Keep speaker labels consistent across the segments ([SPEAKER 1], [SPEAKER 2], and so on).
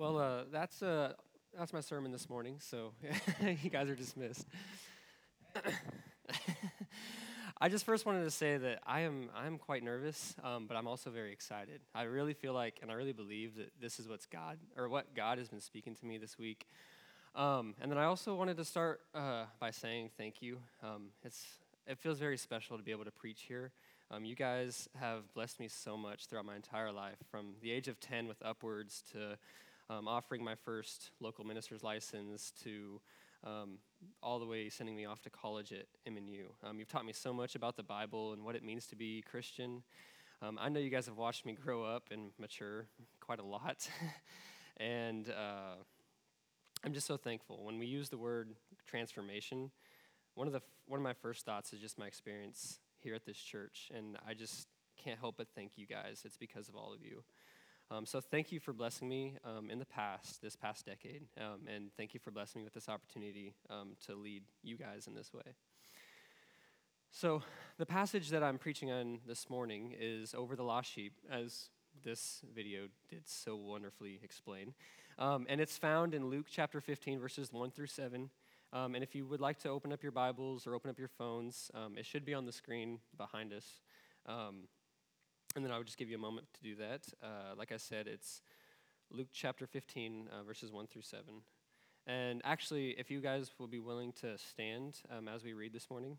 [SPEAKER 1] Well, uh, that's uh, that's my sermon this morning. So you guys are dismissed. I just first wanted to say that I am I'm quite nervous, um, but I'm also very excited. I really feel like, and I really believe that this is what's God or what God has been speaking to me this week. Um, and then I also wanted to start uh, by saying thank you. Um, it's it feels very special to be able to preach here. Um, you guys have blessed me so much throughout my entire life, from the age of 10 with upwards to um, offering my first local minister's license to um, all the way sending me off to college at MNU. Um, you've taught me so much about the Bible and what it means to be Christian. Um, I know you guys have watched me grow up and mature quite a lot. and uh, I'm just so thankful. When we use the word transformation, one of, the, one of my first thoughts is just my experience here at this church. And I just can't help but thank you guys. It's because of all of you. Um, so thank you for blessing me um, in the past, this past decade, um, and thank you for blessing me with this opportunity um, to lead you guys in this way. So the passage that I'm preaching on this morning is over the lost sheep, as this video did so wonderfully explain, um, and it's found in Luke chapter 15, verses 1 through 7. Um, and if you would like to open up your Bibles or open up your phones, it should be on the screen behind us. And then I would just give you a moment to do that. Uh, like I said, it's Luke chapter 15, uh, verses 1 through 7. And actually, if you guys will be willing to stand um, as we read this morning,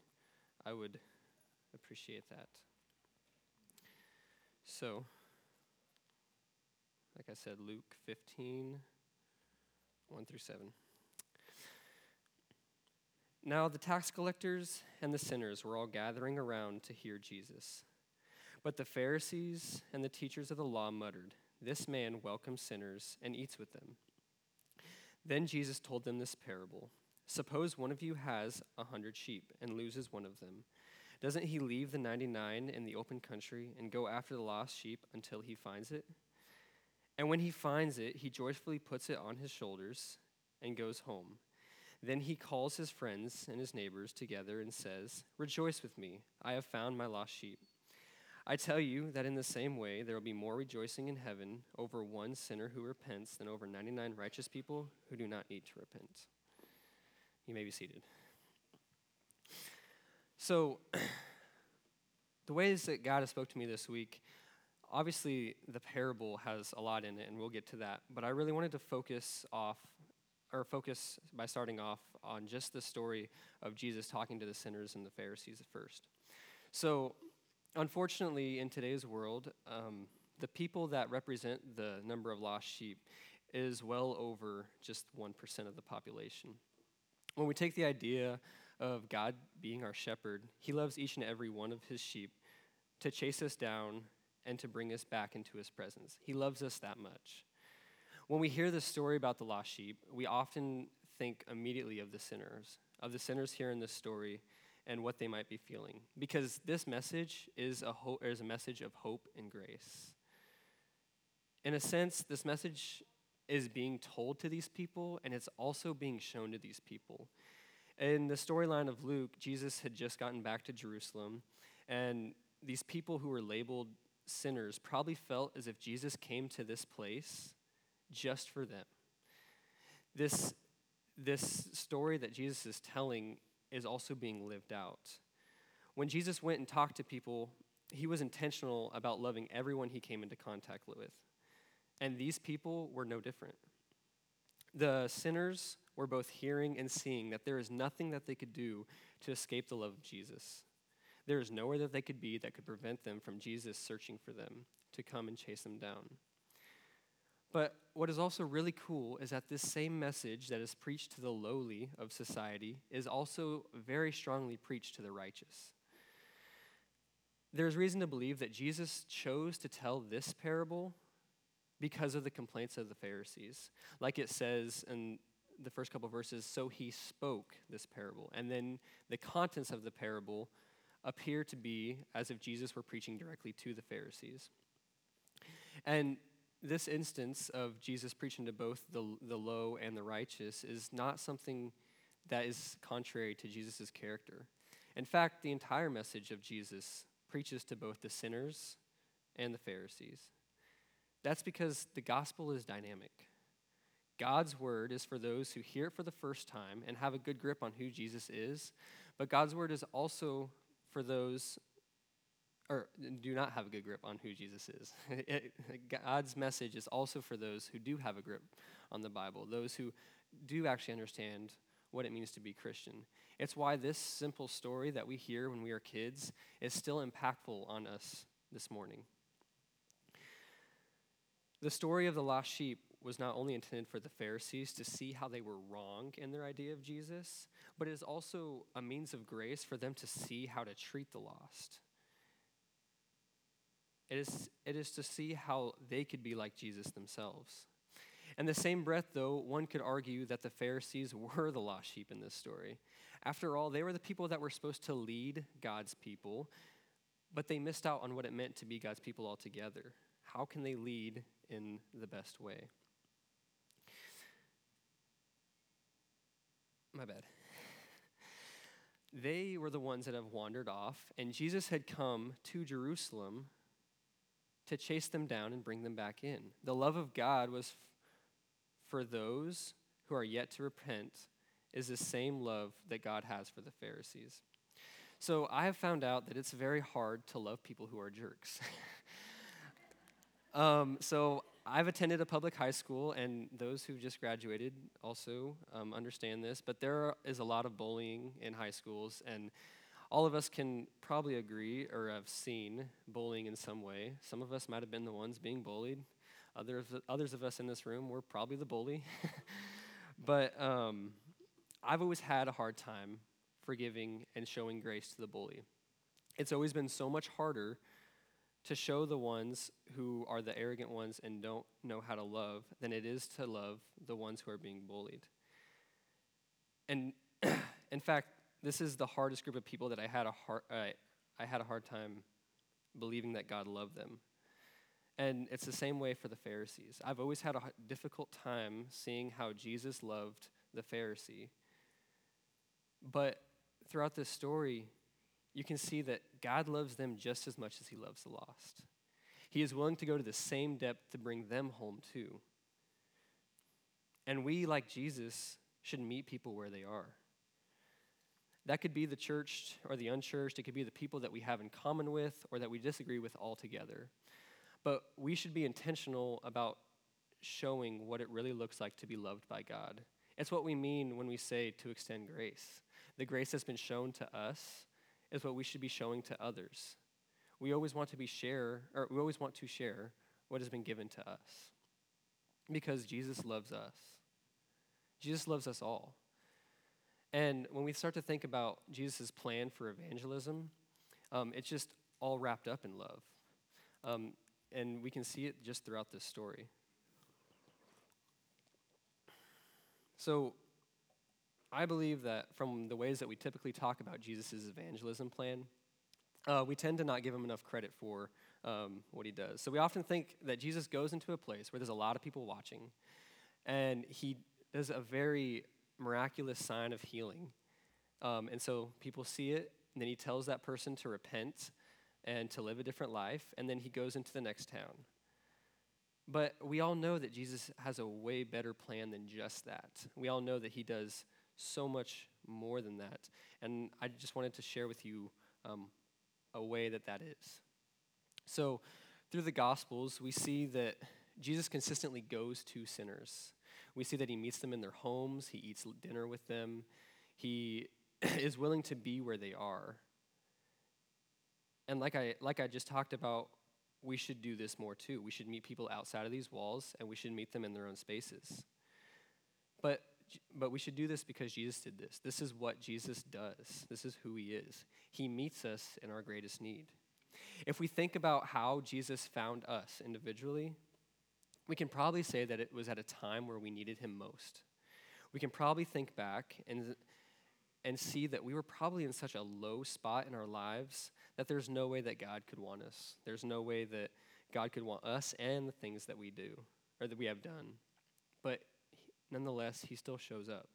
[SPEAKER 1] I would appreciate that. So, like I said, Luke 15, 1 through 7. Now the tax collectors and the sinners were all gathering around to hear Jesus. But the Pharisees and the teachers of the law muttered, This man welcomes sinners and eats with them. Then Jesus told them this parable Suppose one of you has a hundred sheep and loses one of them. Doesn't he leave the 99 in the open country and go after the lost sheep until he finds it? And when he finds it, he joyfully puts it on his shoulders and goes home. Then he calls his friends and his neighbors together and says, Rejoice with me, I have found my lost sheep. I tell you that in the same way, there will be more rejoicing in heaven over one sinner who repents than over 99 righteous people who do not need to repent. You may be seated. So, the ways that God has spoke to me this week, obviously the parable has a lot in it, and we'll get to that. But I really wanted to focus off, or focus by starting off on just the story of Jesus talking to the sinners and the Pharisees at first. So, unfortunately, in today's world, um, the people that represent the number of lost sheep is well over just 1% of the population. When we take the idea of God being our shepherd, He loves each and every one of His sheep to chase us down and to bring us back into His presence. He loves us that much. When we hear the story about the lost sheep, we often think immediately of the sinners, of the sinners here in this story and what they might be feeling. Because this message is a, ho- is a message of hope and grace. In a sense, this message is being told to these people, and it's also being shown to these people. In the storyline of Luke, Jesus had just gotten back to Jerusalem, and these people who were labeled sinners probably felt as if Jesus came to this place just for them. This, this story that Jesus is telling is also being lived out. When Jesus went and talked to people, he was intentional about loving everyone he came into contact with. And these people were no different. The sinners were both hearing and seeing that there is nothing that they could do to escape the love of Jesus. There is nowhere that they could be that could prevent them from Jesus searching for them to come and chase them down. But what is also really cool is that this same message that is preached to the lowly of society is also very strongly preached to the righteous. There's reason to believe that Jesus chose to tell this parable because of the complaints of the Pharisees. Like it says in the first couple verses, so he spoke this parable. And then the contents of the parable appear to be as if Jesus were preaching directly to the Pharisees. And this instance of Jesus preaching to both the, the low and the righteous is not something that is contrary to Jesus' character. In fact, the entire message of Jesus preaches to both the sinners and the Pharisees. That's because the gospel is dynamic. God's word is for those who hear it for the first time and have a good grip on who Jesus is, but God's word is also for those or do not have a good grip on who Jesus is. It, God's message is also for those who do have a grip on the Bible, those who do actually understand what it means to be Christian. It's why this simple story that we hear when we are kids is still impactful on us this morning. The story of the lost sheep was not only intended for the Pharisees to see how they were wrong in their idea of Jesus, but it is also a means of grace for them to see how to treat the lost. It is, it is to see how they could be like Jesus themselves. In the same breath, though, one could argue that the Pharisees were the lost sheep in this story. After all, they were the people that were supposed to lead God's people, but they missed out on what it meant to be God's people altogether. How can they lead in the best way? My bad. They were the ones that have wandered off, and Jesus had come to Jerusalem to chase them down and bring them back in. The love of God was for those who are yet to repent is the same love that God has for the Pharisees. So I have found out that it's very hard to love people who are jerks. um, so I've attended a public high school, and those who just graduated also um, understand this, but there is a lot of bullying in high schools, and all of us can probably agree or have seen bullying in some way. Some of us might have been the ones being bullied. Others, others of us in this room were probably the bully. but um, I've always had a hard time forgiving and showing grace to the bully. It's always been so much harder to show the ones who are the arrogant ones and don't know how to love than it is to love the ones who are being bullied. And in fact, this is the hardest group of people that I had a hard, uh, I had a hard time believing that God loved them. And it's the same way for the Pharisees. I've always had a difficult time seeing how Jesus loved the Pharisee. But throughout this story, you can see that God loves them just as much as he loves the lost. He is willing to go to the same depth to bring them home too. And we, like Jesus, should meet people where they are. That could be the church or the unchurched. It could be the people that we have in common with or that we disagree with altogether. But we should be intentional about showing what it really looks like to be loved by God. It's what we mean when we say to extend grace. The grace that's been shown to us is what we should be showing to others. We always want to be share or we always want to share what has been given to us. Because Jesus loves us. Jesus loves us all. And when we start to think about Jesus' plan for evangelism, um, it's just all wrapped up in love. Um, and we can see it just throughout this story. So, I believe that from the ways that we typically talk about Jesus' evangelism plan, uh, we tend to not give him enough credit for um, what he does. So, we often think that Jesus goes into a place where there's a lot of people watching, and he does a very miraculous sign of healing. Um, and so people see it, and then he tells that person to repent and to live a different life, and then he goes into the next town. But we all know that Jesus has a way better plan than just that. We all know that he does so much more than that. And I just wanted to share with you um, a way that that is. So, through the Gospels, we see that Jesus consistently goes to sinners. We see that he meets them in their homes, he eats dinner with them, he is willing to be where they are. And like I, like I just talked about, we should do this more too. We should meet people outside of these walls and we should meet them in their own spaces. But, but we should do this because Jesus did this. This is what Jesus does, this is who he is. He meets us in our greatest need. If we think about how Jesus found us individually, we can probably say that it was at a time where we needed him most. We can probably think back and, and see that we were probably in such a low spot in our lives that there's no way that God could want us. There's no way that God could want us and the things that we do or that we have done. But nonetheless, he still shows up.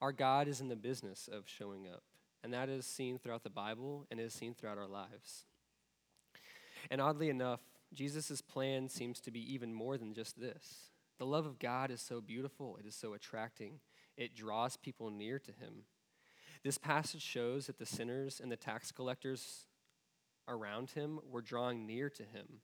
[SPEAKER 1] Our God is in the business of showing up, and that is seen throughout the Bible and is seen throughout our lives. And oddly enough, Jesus' plan seems to be even more than just this. The love of God is so beautiful, it is so attracting, it draws people near to Him. This passage shows that the sinners and the tax collectors around him were drawing near to him,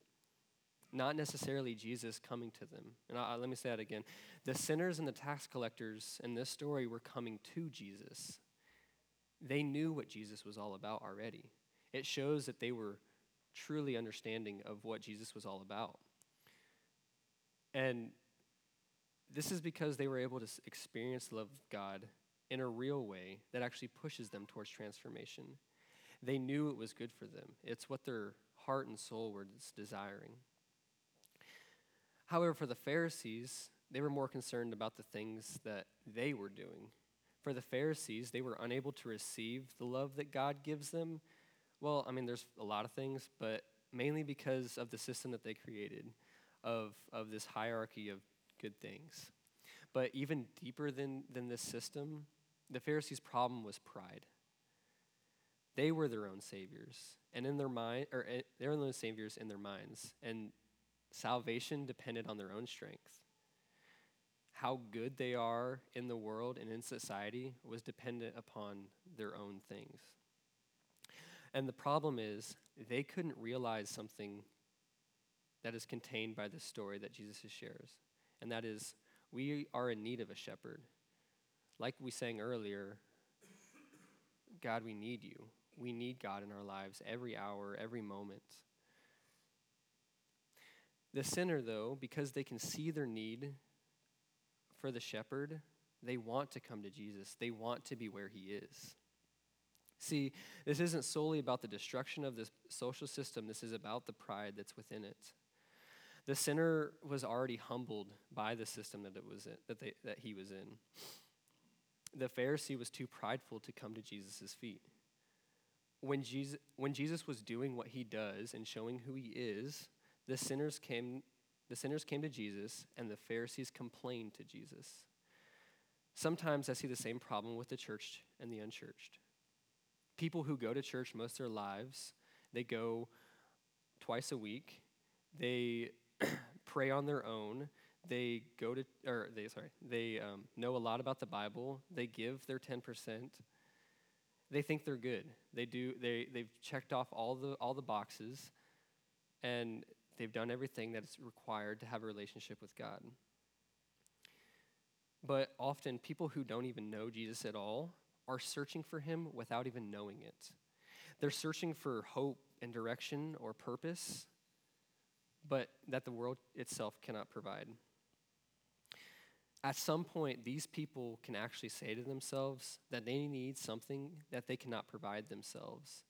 [SPEAKER 1] not necessarily Jesus coming to them. And I, let me say that again. The sinners and the tax collectors in this story were coming to Jesus. They knew what Jesus was all about already. It shows that they were truly understanding of what Jesus was all about. And this is because they were able to experience the love of God in a real way that actually pushes them towards transformation. They knew it was good for them, it's what their heart and soul were desiring. However, for the Pharisees, they were more concerned about the things that they were doing. For the Pharisees, they were unable to receive the love that God gives them. Well, I mean, there's a lot of things, but mainly because of the system that they created of, of this hierarchy of good things. But even deeper than, than this system, the Pharisees' problem was pride. They were their own saviors, and in their mind, or eh, they were their own saviors in their minds, and salvation depended on their own strength. How good they are in the world and in society was dependent upon their own things. And the problem is, they couldn't realize something that is contained by this story that Jesus shares, and that is we are in need of a shepherd. Like we sang earlier, God, we need you. We need God in our lives every hour, every moment. The sinner, though, because they can see their need for the shepherd, they want to come to Jesus. They want to be where he is. See, this isn't solely about the destruction of the social system, this is about the pride that's within it. The sinner was already humbled by the system that, it was in, that, they, that he was in. The Pharisee was too prideful to come to Jesus' feet when Jesus, when Jesus was doing what he does and showing who he is, the sinners came, the sinners came to Jesus and the Pharisees complained to Jesus. Sometimes I see the same problem with the church and the unchurched. People who go to church most of their lives, they go twice a week, they pray on their own, they go to, or they, sorry, they um, know a lot about the Bible, they give their 10%, they think they're good. They do they they've checked off all the all the boxes and they've done everything that's required to have a relationship with God. But often people who don't even know Jesus at all are searching for him without even knowing it. They're searching for hope and direction or purpose, but that the world itself cannot provide at some point, these people can actually say to themselves that they need something that they cannot provide themselves.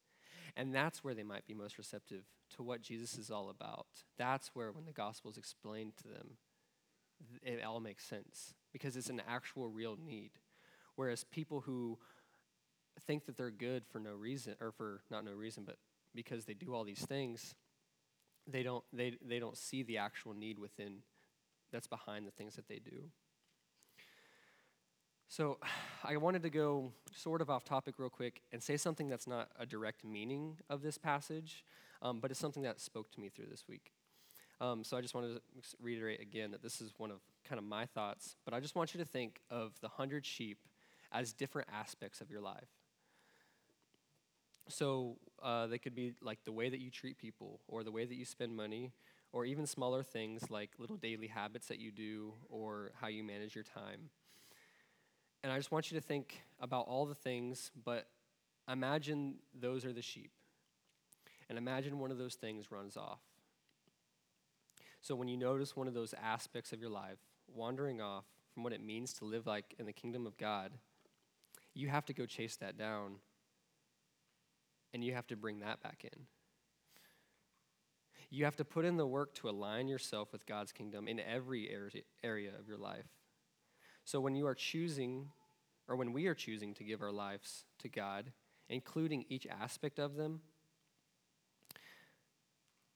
[SPEAKER 1] And that's where they might be most receptive to what Jesus is all about. That's where, when the gospel is explained to them, it all makes sense because it's an actual real need. Whereas people who think that they're good for no reason, or for not no reason, but because they do all these things, they don't, they, they don't see the actual need within that's behind the things that they do. So, I wanted to go sort of off topic real quick and say something that's not a direct meaning of this passage, um, but it's something that spoke to me through this week. Um, so, I just wanted to reiterate again that this is one of kind of my thoughts, but I just want you to think of the hundred sheep as different aspects of your life. So, uh, they could be like the way that you treat people, or the way that you spend money, or even smaller things like little daily habits that you do, or how you manage your time. And I just want you to think about all the things, but imagine those are the sheep. And imagine one of those things runs off. So when you notice one of those aspects of your life wandering off from what it means to live like in the kingdom of God, you have to go chase that down and you have to bring that back in. You have to put in the work to align yourself with God's kingdom in every area of your life. So when you are choosing, or when we are choosing to give our lives to God, including each aspect of them,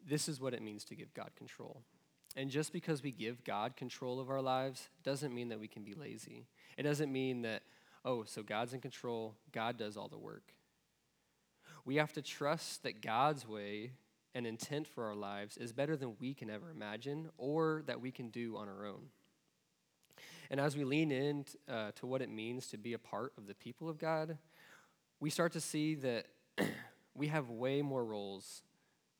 [SPEAKER 1] this is what it means to give God control. And just because we give God control of our lives doesn't mean that we can be lazy. It doesn't mean that, oh, so God's in control, God does all the work. We have to trust that God's way and intent for our lives is better than we can ever imagine or that we can do on our own. And as we lean in uh, to what it means to be a part of the people of God, we start to see that we have way more roles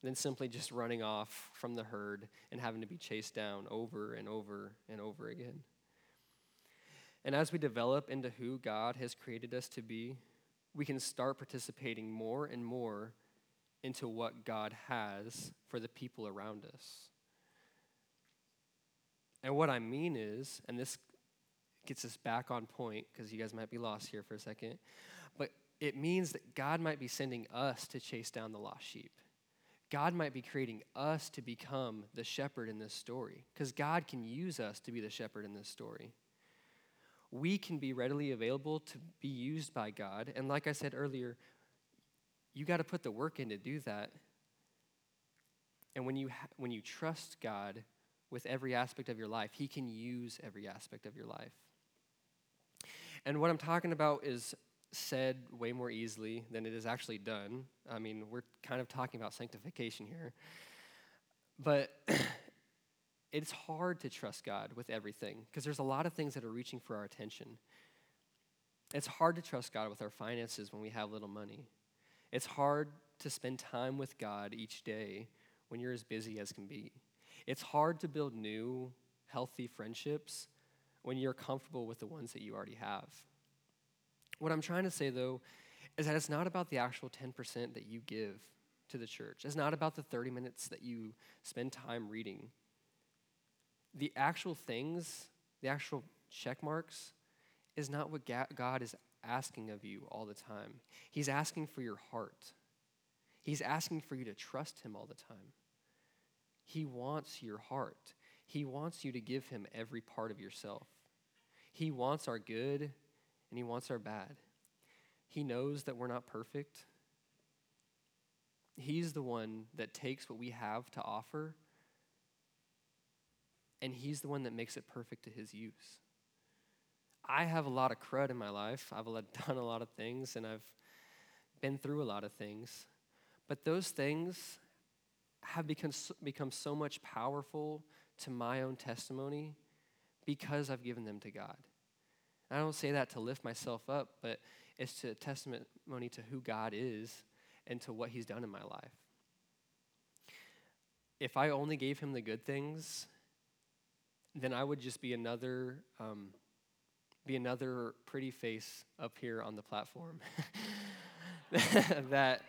[SPEAKER 1] than simply just running off from the herd and having to be chased down over and over and over again. And as we develop into who God has created us to be, we can start participating more and more into what God has for the people around us. And what I mean is, and this gets us back on point because you guys might be lost here for a second, but it means that God might be sending us to chase down the lost sheep. God might be creating us to become the shepherd in this story because God can use us to be the shepherd in this story. We can be readily available to be used by God. And like I said earlier, you got to put the work in to do that. And when you, ha- when you trust God with every aspect of your life, He can use every aspect of your life. And what I'm talking about is said way more easily than it is actually done. I mean, we're kind of talking about sanctification here. But it's hard to trust God with everything because there's a lot of things that are reaching for our attention. It's hard to trust God with our finances when we have little money. It's hard to spend time with God each day when you're as busy as can be. It's hard to build new, healthy friendships when you're comfortable with the ones that you already have. What I'm trying to say, though, is that it's not about the actual 10% that you give to the church. It's not about the 30 minutes that you spend time reading. The actual things, the actual check marks, is not what God is asking of you all the time. He's asking for your heart. He's asking for you to trust Him all the time. He wants your heart. He wants you to give Him every part of yourself. He wants our good and He wants our bad. He knows that we're not perfect. He's the one that takes what we have to offer, and He's the one that makes it perfect to His use. I have a lot of crud in my life. I've done a lot of things, and I've been through a lot of things. But those things have become, become so much powerful to my own testimony because I've given them to God. I don't say that to lift myself up, but it's a testimony to who God is and to what He's done in my life. If I only gave Him the good things, then I would just be another um, be another pretty face up here on the platform that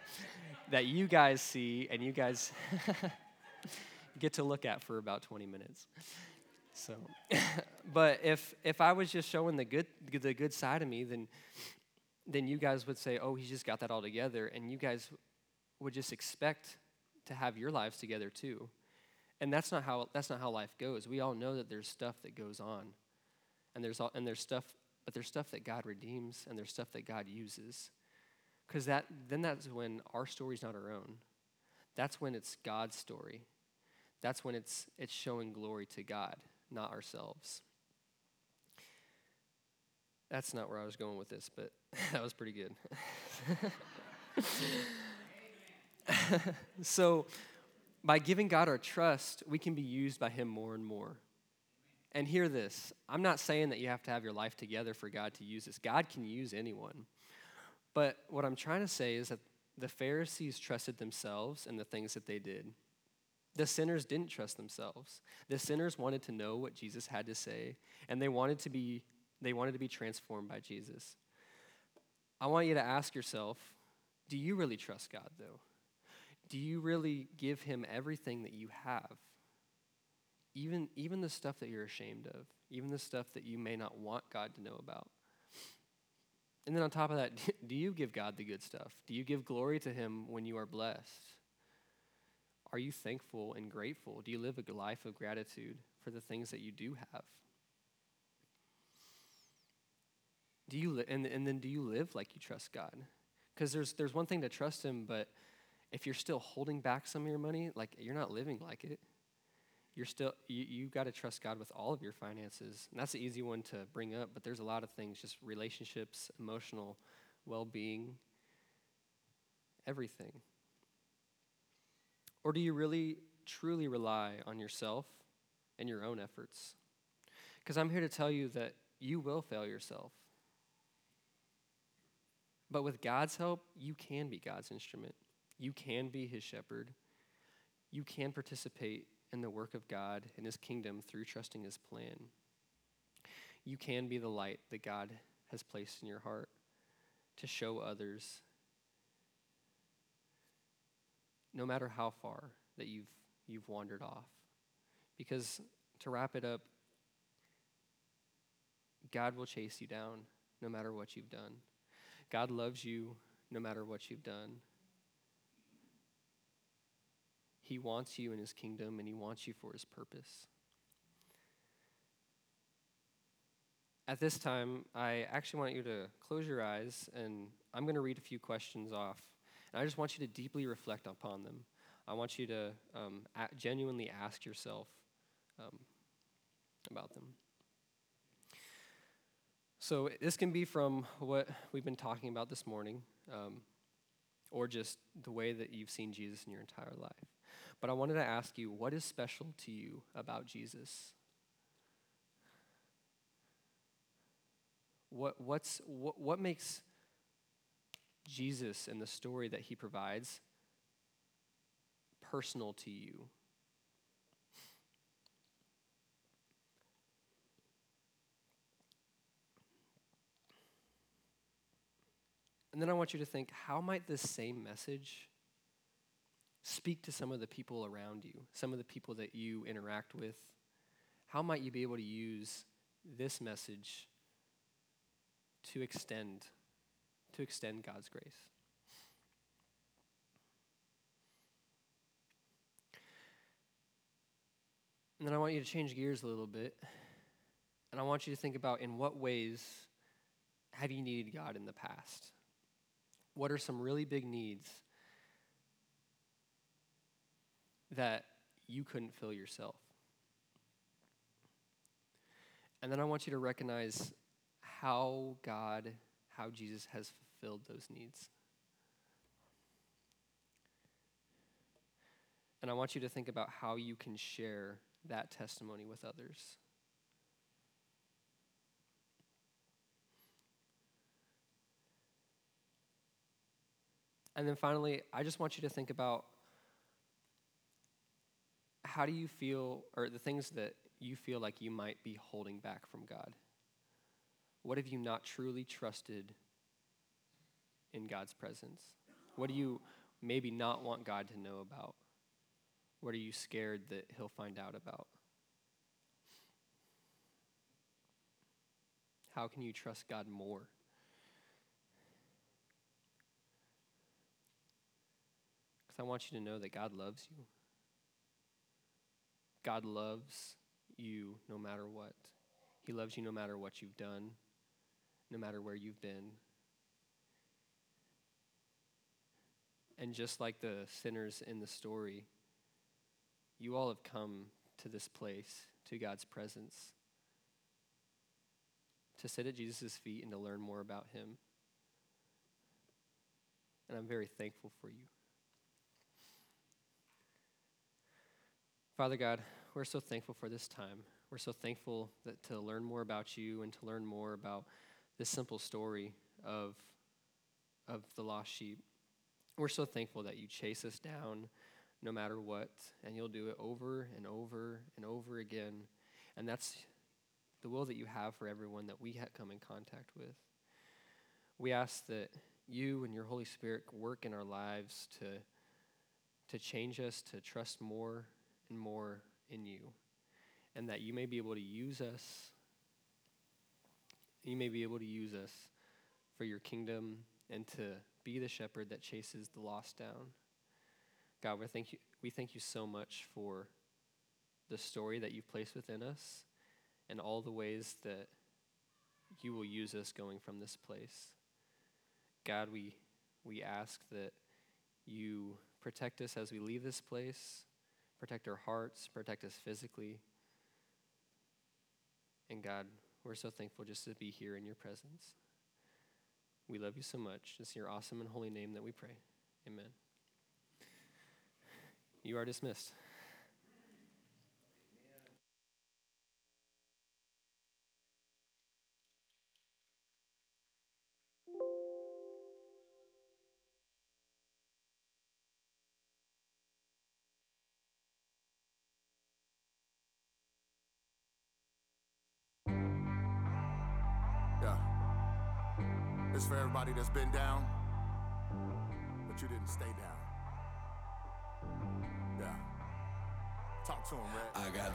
[SPEAKER 1] that you guys see and you guys get to look at for about 20 minutes. So, but if if I was just showing the good the good side of me, then then you guys would say, "Oh, he's just got that all together," and you guys would just expect to have your lives together too. And that's not how that's not how life goes. We all know that there's stuff that goes on, and there's all, and there's stuff, but there's stuff that God redeems, and there's stuff that God uses, because that then that's when our story's not our own. That's when it's God's story. That's when it's it's showing glory to God not ourselves. That's not where I was going with this, but that was pretty good. so, by giving God our trust, we can be used by Him more and more. And hear this I'm not saying that you have to have your life together for God to use this. God can use anyone. But what I'm trying to say is that the Pharisees trusted themselves and the things that they did. The sinners didn't trust themselves. The sinners wanted to know what Jesus had to say, and they wanted to be they wanted to be transformed by Jesus. I want you to ask yourself, do you really trust God though? Do you really give him everything that you have? Even even the stuff that you're ashamed of, even the stuff that you may not want God to know about. And then on top of that, do you give God the good stuff? Do you give glory to him when you are blessed? Are you thankful and grateful? Do you live a life of gratitude for the things that you do have? Do you li- and, and then do you live like you trust God? Because there's there's one thing to trust Him, but if you're still holding back some of your money, like you're not living like it. You're still you you got to trust God with all of your finances, and that's an easy one to bring up. But there's a lot of things, just relationships, emotional well-being, everything. Or do you really, truly rely on yourself and your own efforts? Because I'm here to tell you that you will fail yourself. But with God's help, you can be God's instrument. You can be his shepherd. You can participate in the work of God and his kingdom through trusting his plan. You can be the light that God has placed in your heart to show others, no matter how far that you've, you've wandered off. Because to wrap it up, God will chase you down no matter what you've done. God loves you no matter what you've done. He wants you in his kingdom and he wants you for his purpose. At this time, I actually want you to close your eyes and I'm going to read a few questions off. And I just want you to deeply reflect upon them. I want you to um, genuinely ask yourself um, about them. So, this can be from what we've been talking about this morning, um, or just the way that you've seen Jesus in your entire life. But I wanted to ask you what is special to you about Jesus? What, what's, what, what makes Jesus and the story that he provides personal to you? And then I want you to think how might this same message speak to some of the people around you, some of the people that you interact with? How might you be able to use this message to extend to extend God's grace? And then I want you to change gears a little bit. And I want you to think about in what ways have you needed God in the past? what are some really big needs that you couldn't fill yourself? And then I want you to recognize how God, how Jesus has fulfilled those needs. And I want you to think about how you can share that testimony with others. And then finally, I just want you to think about how do you feel, or the things that you feel like you might be holding back from God? What have you not truly trusted in God's presence? What do you maybe not want God to know about? What are you scared that He'll find out about? How can you trust God more? Because I want you to know that God loves you. God loves you no matter what. He loves you no matter what you've done, no matter where you've been. And just like the sinners in the story, you all have come to this place, to God's presence, to sit at Jesus' feet and to learn more about Him. And I'm very thankful for you. Father God, we're so thankful for this time. We're so thankful that to learn more about you and to learn more about this simple story of, of the lost sheep. We're so thankful that you chase us down no matter what, and you'll do it over and over and over again. And that's the will that you have for everyone that we come in contact with. We ask that you and your Holy Spirit work in our lives to, to change us, to trust more and more in you, and that you may be able to use us. You may be able to use us for your kingdom and to be the shepherd that chases the lost down. God, we thank you, we thank you so much for the story that you've placed within us and all the ways that you will use us going from this place. God, we, we ask that you protect us as we leave this place protect our hearts, protect us physically. And God, we're so thankful just to be here in your presence. We love you so much. It's your awesome and holy name that we pray. Amen. You are dismissed.
[SPEAKER 2] It's for everybody that's been down, but you didn't stay down. Yeah. Talk to him, Red.
[SPEAKER 3] I got